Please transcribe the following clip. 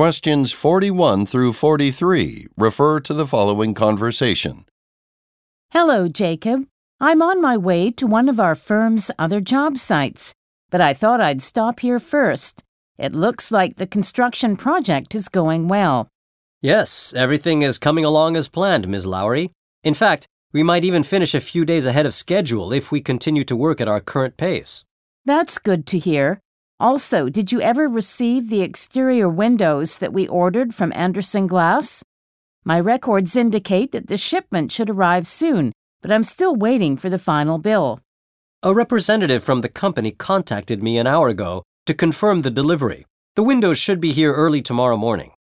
Questions 41 through 43 refer to the following conversation. Hello, Jacob. I'm on my way to one of our firm's other job sites, but I thought I'd stop here first. It looks like the construction project is going well. Yes, everything is coming along as planned, Ms. Lowry. In fact, we might even finish a few days ahead of schedule if we continue to work at our current pace. That's good to hear. Also, did you ever receive the exterior windows that we ordered from Anderson Glass? My records indicate that the shipment should arrive soon, but I'm still waiting for the final bill. A representative from the company contacted me an hour ago to confirm the delivery. The windows should be here early tomorrow morning.